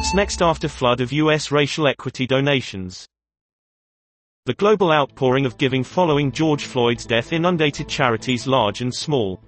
What's next after flood of U.S. racial equity donations? The global outpouring of giving following George Floyd's death inundated charities large and small.